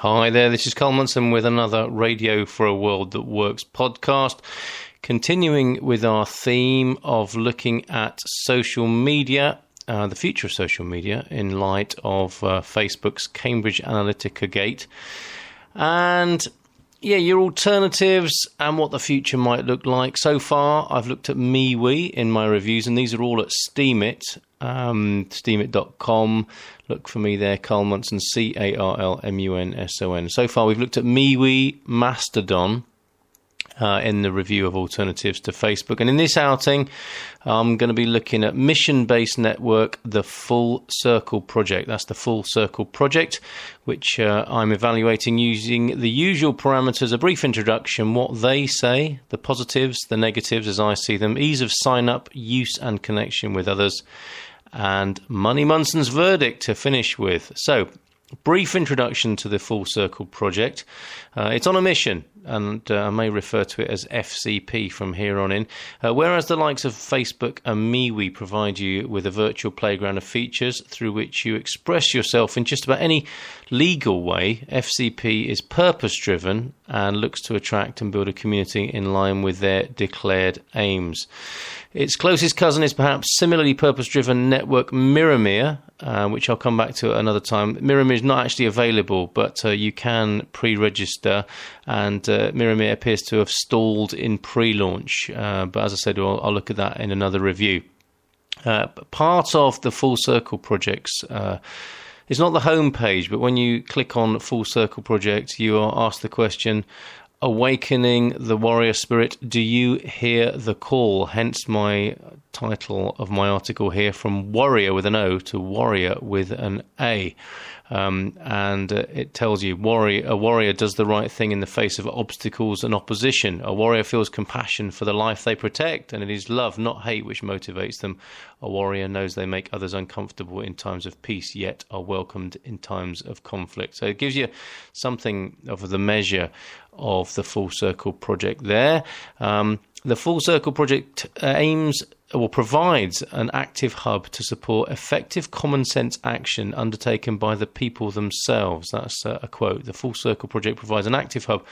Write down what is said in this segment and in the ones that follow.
Hi there, this is Carl Munson with another Radio for a World That Works podcast. Continuing with our theme of looking at social media, uh, the future of social media in light of uh, Facebook's Cambridge Analytica gate. And yeah, your alternatives and what the future might look like. So far, I've looked at MeWe in my reviews, and these are all at Steemit, um, steemit.com. Look for me there, Carl Munson, C A R L M U N S O N. So far, we've looked at MeWe, Mastodon, uh, in the review of alternatives to Facebook. And in this outing, I'm going to be looking at Mission Based Network, the Full Circle Project. That's the Full Circle Project, which uh, I'm evaluating using the usual parameters a brief introduction, what they say, the positives, the negatives as I see them, ease of sign up, use, and connection with others. And Money Munson's verdict to finish with. So, brief introduction to the Full Circle project. Uh, it's on a mission, and uh, I may refer to it as FCP from here on in. Uh, whereas the likes of Facebook and MeWe provide you with a virtual playground of features through which you express yourself in just about any legal way, FCP is purpose driven and looks to attract and build a community in line with their declared aims. Its closest cousin is perhaps similarly purpose driven network Miramir, uh, which I'll come back to another time. Miramir is not actually available, but uh, you can pre register, and Miramir appears to have stalled in pre launch. Uh, but as I said, I'll, I'll, look at that in another review. Uh, part of the Full Circle projects uh, it's not the home page, but when you click on Full Circle Project, you are asked the question Awakening the Warrior Spirit. Do you hear the call? Hence my title of my article here from Warrior with an O to Warrior with an A. Um, and uh, it tells you warrior, a warrior does the right thing in the face of obstacles and opposition. A warrior feels compassion for the life they protect, and it is love, not hate, which motivates them. A warrior knows they make others uncomfortable in times of peace, yet are welcomed in times of conflict. So it gives you something of the measure of the Full Circle project there. Um, the Full Circle project uh, aims uh, or provides an active hub to support effective common sense action undertaken by the people themselves. That's uh, a quote. The Full Circle project provides an active hub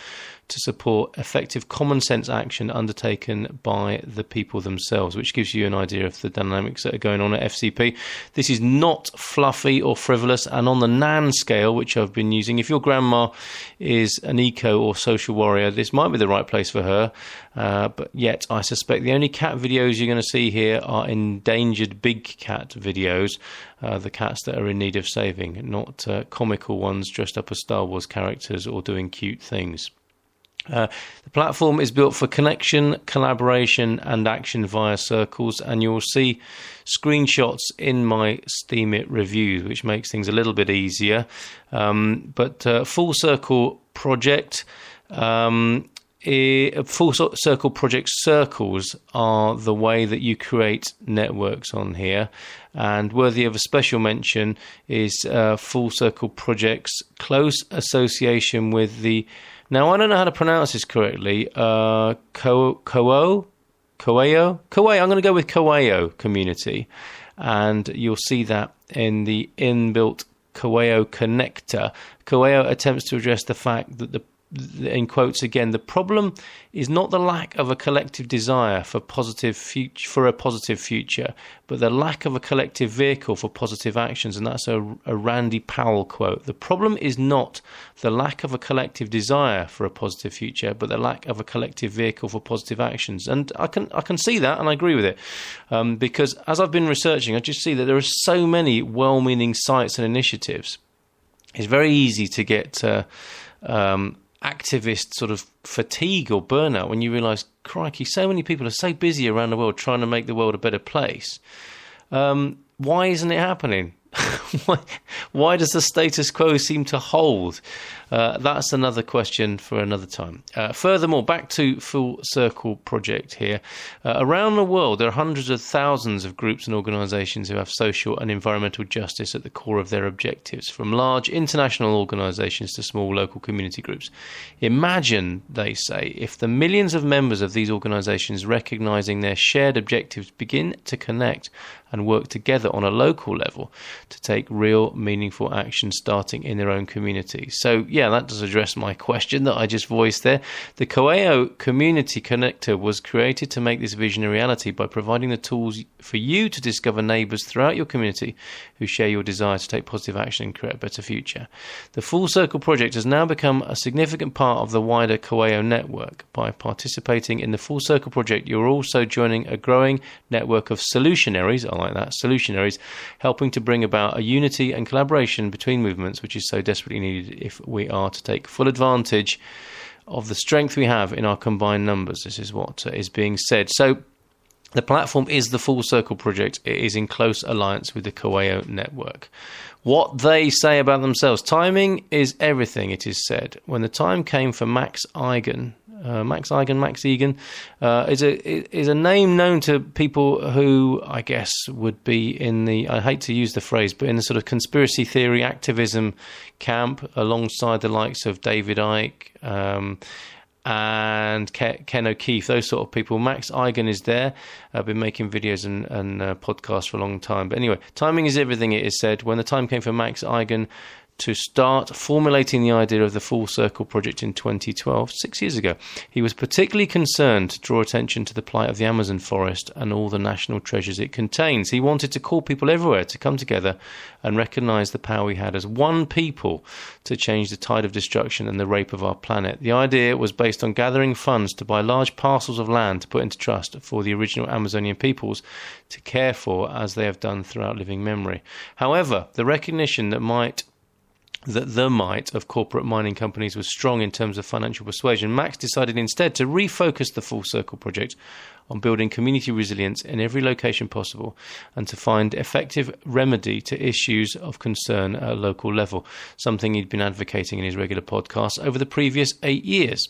to support effective common sense action undertaken by the people themselves, which gives you an idea of the dynamics that are going on at FCP. This is not fluffy or frivolous, and on the NAN scale, which I've been using, if your grandma is an eco or social warrior, this might be the right place for her. Uh, but yet, I suspect the only cat videos you're going to see here are endangered big cat videos, uh, the cats that are in need of saving, not uh, comical ones dressed up as Star Wars characters or doing cute things. Uh, the platform is built for connection, collaboration, and action via circles, and you'll see screenshots in my Steemit reviews, which makes things a little bit easier. Um, but uh, Full Circle Project um, full circle project circles are the way that you create networks on here. And worthy of a special mention is uh, full circle projects close association with the. Now I don't know how to pronounce this correctly. Uh, Ko Koo, Koeo, Koeo. I'm going to go with Coeo community, and you'll see that in the inbuilt Coeo connector. Coeo attempts to address the fact that the in quotes again, the problem is not the lack of a collective desire for positive future, for a positive future, but the lack of a collective vehicle for positive actions. And that's a, a Randy Powell quote. The problem is not the lack of a collective desire for a positive future, but the lack of a collective vehicle for positive actions. And I can I can see that, and I agree with it, um, because as I've been researching, I just see that there are so many well-meaning sites and initiatives. It's very easy to get. Uh, um, activist sort of fatigue or burnout when you realise, crikey, so many people are so busy around the world trying to make the world a better place. Um, why isn't it happening? why, why, does the status quo seem to hold? Uh, that's another question for another time. Uh, furthermore, back to Full Circle Project here. Uh, around the world, there are hundreds of thousands of groups and organizations who have social and environmental justice at the core of their objectives, from large international organizations to small local community groups. Imagine, they say, if the millions of members of these organizations recognizing their shared objectives begin to connect and work together on a local level to take real, meaningful action starting in their own community. So, yeah, that does address my question that I just voiced there. The Coeo Community Connector was created to make this vision a reality by providing the tools for you to discover neighbours throughout your community who share your desire to take positive action and create a better future. The Full Circle project has now become a significant part of the wider Coeo network. By participating in the Full Circle project, you're also joining a growing network of solutionaries, I like that, solutionaries, helping to bring about a unity and collaboration between movements, which is so desperately needed if we are to take full advantage of the strength we have in our combined numbers. This is what is being said. So, the platform is the Full Circle project. It is in close alliance with the Coeo network. What they say about themselves timing is everything, it is said. When the time came for Max Igan, uh, Max Igan, Max Egan, uh, is a is a name known to people who I guess would be in the I hate to use the phrase, but in the sort of conspiracy theory activism camp, alongside the likes of David Icke. Um, and Ken O'Keefe, those sort of people. Max Igan is there. I've been making videos and, and uh, podcasts for a long time. But anyway, timing is everything, it is said. When the time came for Max Igan to start formulating the idea of the Full Circle project in 2012, six years ago. He was particularly concerned to draw attention to the plight of the Amazon forest and all the national treasures it contains. He wanted to call people everywhere to come together and recognize the power we had as one people to change the tide of destruction and the rape of our planet. The idea was based on gathering funds to buy large parcels of land to put into trust for the original Amazonian peoples to care for as they have done throughout living memory. However, the recognition that might that the might of corporate mining companies was strong in terms of financial persuasion, Max decided instead to refocus the Full Circle project on building community resilience in every location possible and to find effective remedy to issues of concern at a local level, something he'd been advocating in his regular podcasts over the previous eight years.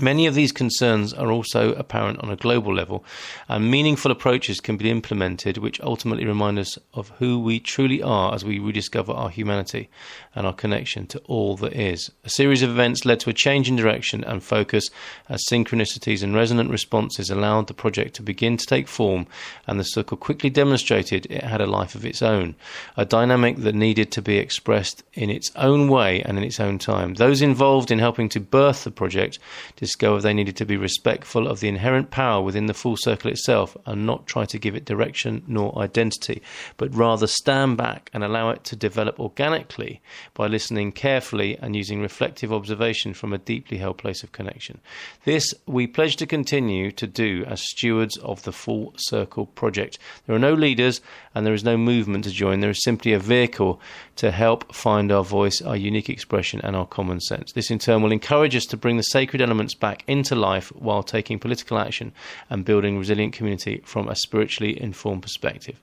Many of these concerns are also apparent on a global level, and meaningful approaches can be implemented which ultimately remind us of who we truly are as we rediscover our humanity and our connection to all that is. A series of events led to a change in direction and focus as synchronicities and resonant responses allowed the project to begin to take form, and the circle quickly demonstrated it had a life of its own, a dynamic that needed to be expressed in its own way and in its own time. Those involved in helping to birth the project discovered they needed to be respectful of the inherent power within the full circle itself and not try to give it direction nor identity, but rather stand back and allow it to develop organically by listening carefully and using reflective observation from a deeply held place of connection. This we pledge to continue to do as stewards of the Full Circle project. There are no leaders and there is no movement to join, there is simply a vehicle to help find our voice, our unique expression, and our common sense. This in turn will encourage us to bring the sacred elements back into life while taking political action and building resilient community from a spiritually informed perspective.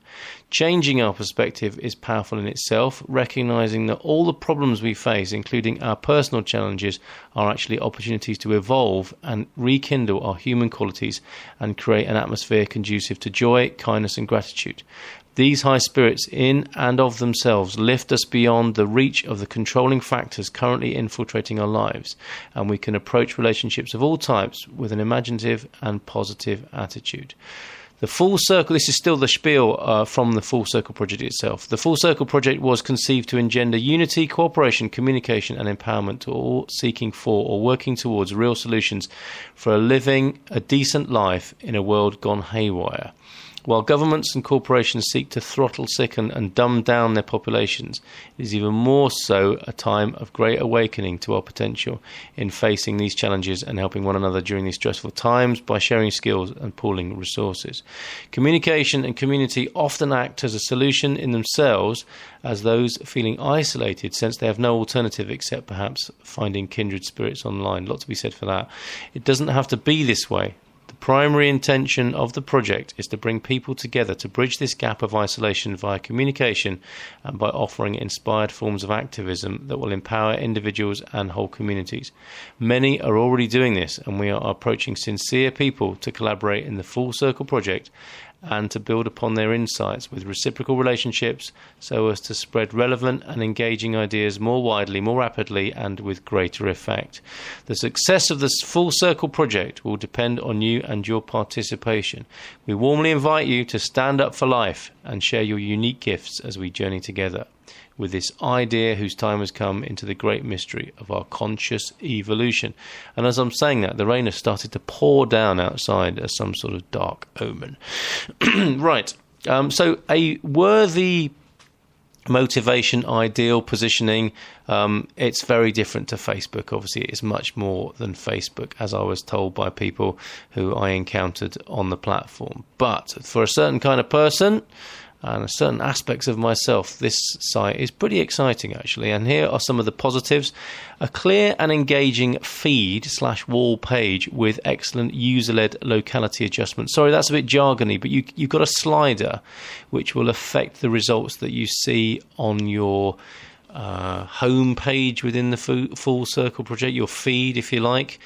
Changing our perspective is powerful in itself, recognizing that all the problems we face, including our personal challenges, are actually opportunities to evolve and rekindle our human qualities and create an atmosphere conducive to joy, kindness, and gratitude. These high spirits, in and of themselves, lift us beyond the reach of the controlling factors currently infiltrating our lives, and we can approach relationships of all types with an imaginative and positive attitude. The Full Circle, this is still the spiel uh, from the Full Circle project itself. The Full Circle project was conceived to engender unity, cooperation, communication, and empowerment to all seeking for or working towards real solutions for a living a decent life in a world gone haywire. While governments and corporations seek to throttle, sicken, and dumb down their populations, it is even more so a time of great awakening to our potential in facing these challenges and helping one another during these stressful times by sharing skills and pooling resources. Communication and community often act as a solution in themselves, as those feeling isolated since they have no alternative except perhaps finding kindred spirits online. A lot to be said for that. It doesn't have to be this way primary intention of the project is to bring people together to bridge this gap of isolation via communication and by offering inspired forms of activism that will empower individuals and whole communities. Many are already doing this, and we are approaching sincere people to collaborate in the Full Circle project and to build upon their insights with reciprocal relationships so as to spread relevant and engaging ideas more widely, more rapidly, and with greater effect. The success of this Full Circle project will depend on you and your participation. We warmly invite you to stand up for life and share your unique gifts as we journey together with this idea whose time has come into the great mystery of our conscious evolution. And as I'm saying that, the rain has started to pour down outside as some sort of dark omen. right. Um, so, a worthy motivation, ideal positioning, um, it's very different to Facebook. Obviously, it's much more than Facebook, as I was told by people who I encountered on the platform. But for a certain kind of person, and certain aspects of myself, this site is pretty exciting actually. And here are some of the positives: a clear and engaging feed slash wall page with excellent user-led locality adjustment. Sorry, that's a bit jargony, but you you've got a slider which will affect the results that you see on your uh, home page within the Full Circle project, your feed, if you like.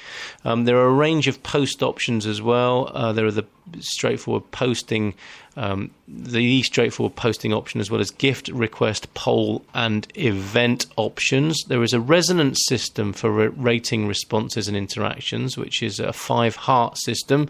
Um, there are a range of post options as well. Uh, there are the straightforward posting, um, the straightforward posting option, as well as gift request, poll, and event options. There is a resonance system for rating responses and interactions, which is a five heart system,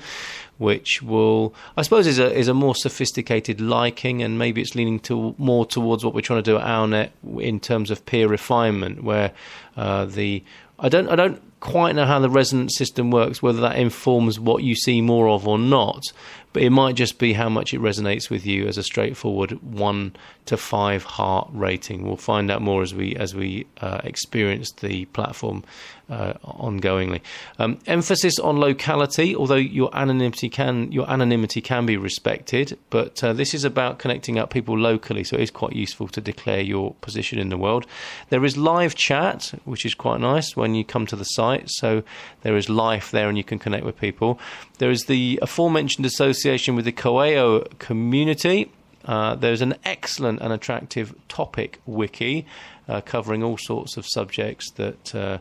which will, I suppose, is a is a more sophisticated liking, and maybe it's leaning to more towards what we're trying to do at OurNet in terms of peer refinement, where uh, the I don't I don't quite know how the resonance system works, whether that informs what you see more of or not, but it might just be how much it resonates with you as a straightforward one to five heart rating. We'll find out more as we as we uh, experience the platform uh, ongoingly. Um, emphasis on locality, although your anonymity can your anonymity can be respected, but uh, this is about connecting up people locally, so it is quite useful to declare your position in the world. There is live chat, which is quite nice when you come to the site, so there is life there and you can connect with people. There is the aforementioned association with the Coeo community. Uh, there's an excellent and attractive topic wiki uh, covering all sorts of subjects that uh,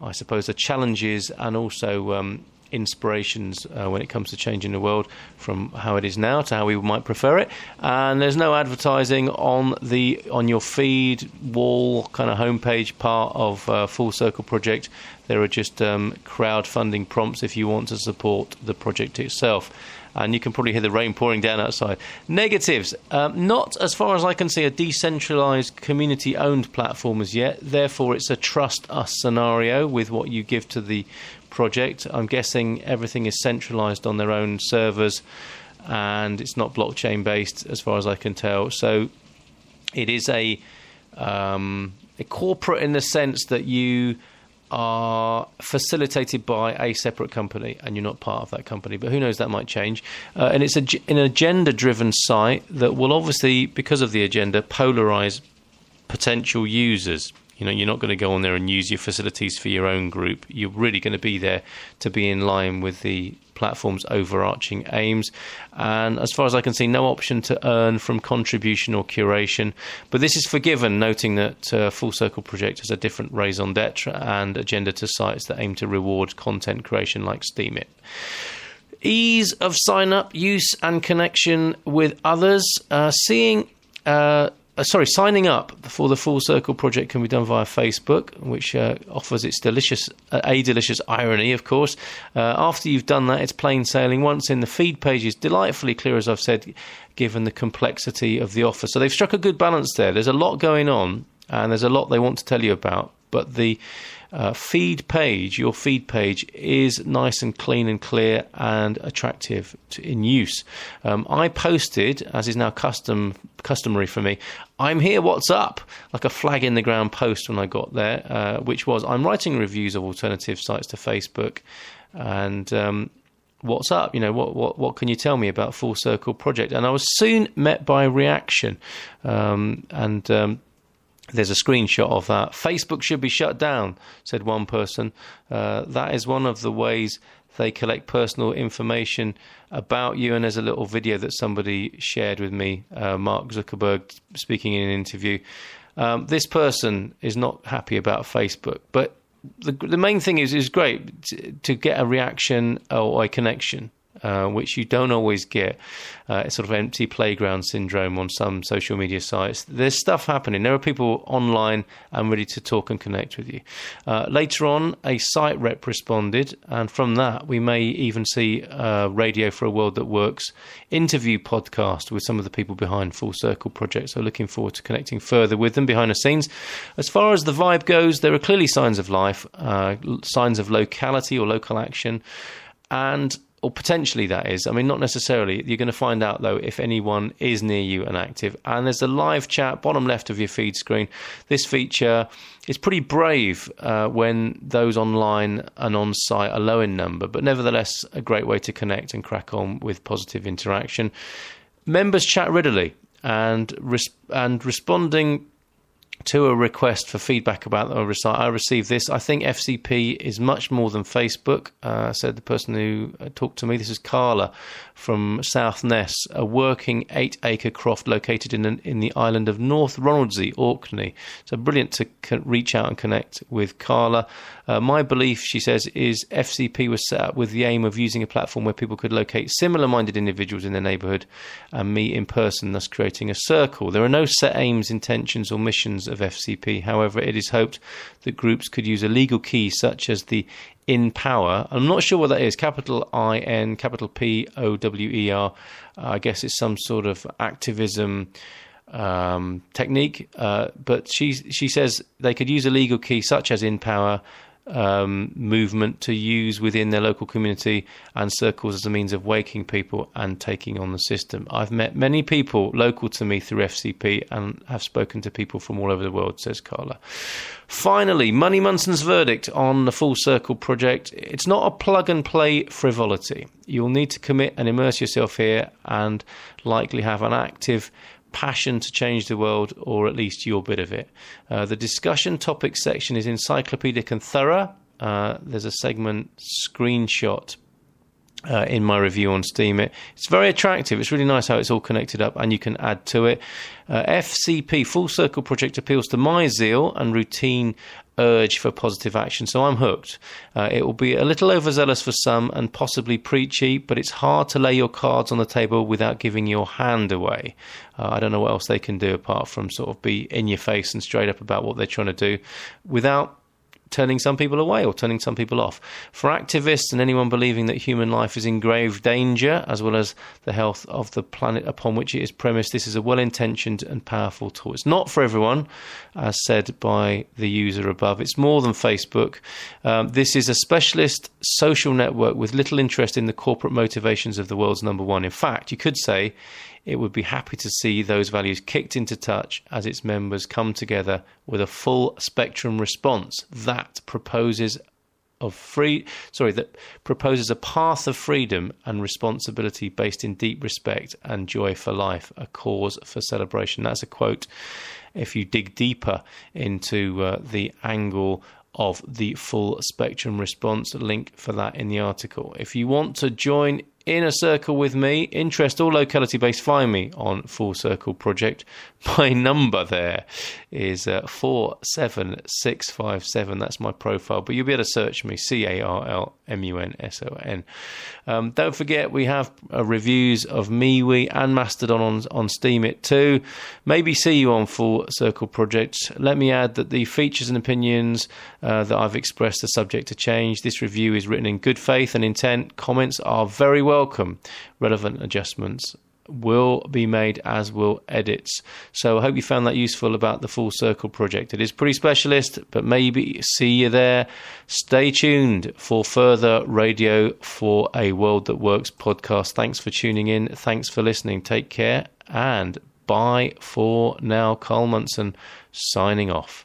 I suppose are challenges and also um, inspirations uh, when it comes to changing the world from how it is now to how we might prefer it. And there's no advertising on the on your feed wall kind of homepage part of uh, Full Circle Project. There are just um, crowdfunding prompts if you want to support the project itself. And you can probably hear the rain pouring down outside. Negatives. Um, not, as far as I can see, a decentralized, community owned platform as yet. Therefore, it's a trust us scenario with what you give to the project. I'm guessing everything is centralized on their own servers and it's not blockchain based as far as I can tell. So it is a, um, a corporate in the sense that you are facilitated by a separate company and you're not part of that company. But who knows, that might change. Uh, and it's a, an agenda driven site that will obviously, because of the agenda, polarize potential users. You know, you're not going to go on there and use your facilities for your own group. You're really going to be there to be in line with the platform's overarching aims. And as far as I can see, no option to earn from contribution or curation. But this is forgiven, noting that uh, Full Circle Project has a different raison d'etre and agenda to sites that aim to reward content creation like Steemit Ease of sign up, use, and connection with others. Uh, seeing uh, uh, sorry, signing up for the Full Circle project can be done via Facebook, which uh, offers its delicious, uh, a delicious irony, of course. Uh, after you've done that, it's plain sailing. Once in, the feed page is delightfully clear, as I've said, given the complexity of the offer. So they've struck a good balance there. There's a lot going on, and there's a lot they want to tell you about, but the uh, feed page, your feed page, is nice and clean and clear and attractive to, in use. Um, I posted, as is now custom customary for me, I'm here, what's up? Like a flag in the ground post when I got there, uh, which was I'm writing reviews of alternative sites to Facebook, and um, what's up? You know, what, what, what can you tell me about Full Circle Project? And I was soon met by reaction. Um, and um, there's a screenshot of that. Facebook should be shut down, said one person. Uh, that is one of the ways They collect personal information about you, and there's a little video that somebody shared with me, uh, Mark Zuckerberg speaking in an interview. Um, this person is not happy about Facebook, but the, the main thing is is great to, to get a reaction or a connection uh, which you don't always get. Uh, sort of empty playground syndrome on some social media sites. There's stuff happening. There are people online and ready to talk and connect with you. Uh, later on, a site rep responded, and from that, we may even see uh, Radio for a World That Works interview podcast with some of the people behind Full Circle Project. So, looking forward to connecting further with them behind the scenes. As far as the vibe goes, there are clearly signs of life, uh, signs of locality or local action. And or potentially that is. I mean, not necessarily. You're going to find out though if anyone is near you and active. And there's a live chat bottom left of your feed screen. This feature is pretty brave uh, when those online and on site are low in number, but nevertheless a great way to connect and crack on with positive interaction. Members chat readily and res- and responding to a request for feedback about the recite. I received this. I think FCP is much more than Facebook, uh, said the person who uh, talked to me. This is Carla from South Ness, a working eight acre croft located in, an, in the island of North Ronaldsay, Orkney. So brilliant to reach out and connect with Carla. Uh, my belief, she says, is FCP was set up with the aim of using a platform where people could locate similar minded individuals in their neighbourhood and meet in person, thus creating a circle. There are no set aims, intentions, or missions of FCP. However, it is hoped that groups could use a legal key such as the InPower. I'm not sure what that is. Capital I N, capital P O W E R. I guess it's some sort of activism um, technique. Uh, but she she says they could use a legal key such as InPower um, movement to use within their local community and circles as a means of waking people and taking on the system. I've met many people local to me through FCP and have spoken to people from all over the world, says Carla. Finally, Money Munson's verdict on the Full Circle project. It's not a plug and play frivolity. You'll need to commit and immerse yourself here and likely have an active passion to change the world, or at least your bit of it. Uh, the discussion topic section is encyclopedic and thorough. Uh, there's a segment screenshot uh, in my review on Steam. It, it's very attractive. It's really nice how it's all connected up and you can add to it. Uh, FCP, Full Circle Project, appeals to my zeal and routine urge for positive action. So I'm hooked. Uh, it will be a little overzealous for some and possibly preachy, but it's hard to lay your cards on the table without giving your hand away. Uh, I don't know what else they can do apart from sort of be in your face and straight up about what they're trying to do without turning some people away or turning some people off. For activists and anyone believing that human life is in grave danger, as well as the health of the planet upon which it is premised, this is a well intentioned and powerful tool. It's not for everyone, as said by the user above. It's more than Facebook. Um, this is a specialist social network with little interest in the corporate motivations of the world's number one. In fact, you could say it would be happy to see those values kicked into touch as its members come together with a full spectrum response that proposes of free sorry that proposes a path of freedom and responsibility based in deep respect and joy for life a cause for celebration. That's a quote if you dig deeper into uh, the angle of the full spectrum response link for that in the article. If you want to join in a circle with me. Interest or locality based, find me on Full Circle Project. My number there is uh, 47657. That's my profile, but you'll be able to search me C A R L M U N S O N. Um, don't forget, we have uh, reviews of MeWe and Mastodon on, on Steemit too. Maybe see you on Full Circle Project. Let me add that the features and opinions uh, that I've expressed are subject to change. This review is written in good faith and intent. Comments are very welcome. Relevant adjustments will be made as will edits. So I hope you found that useful about the Full Circle project. It is pretty specialist, but maybe see you there. Stay tuned for further Radio for a World That Works podcast. Thanks for tuning in. Thanks for listening. Take care and bye for now. Carl Munson signing off.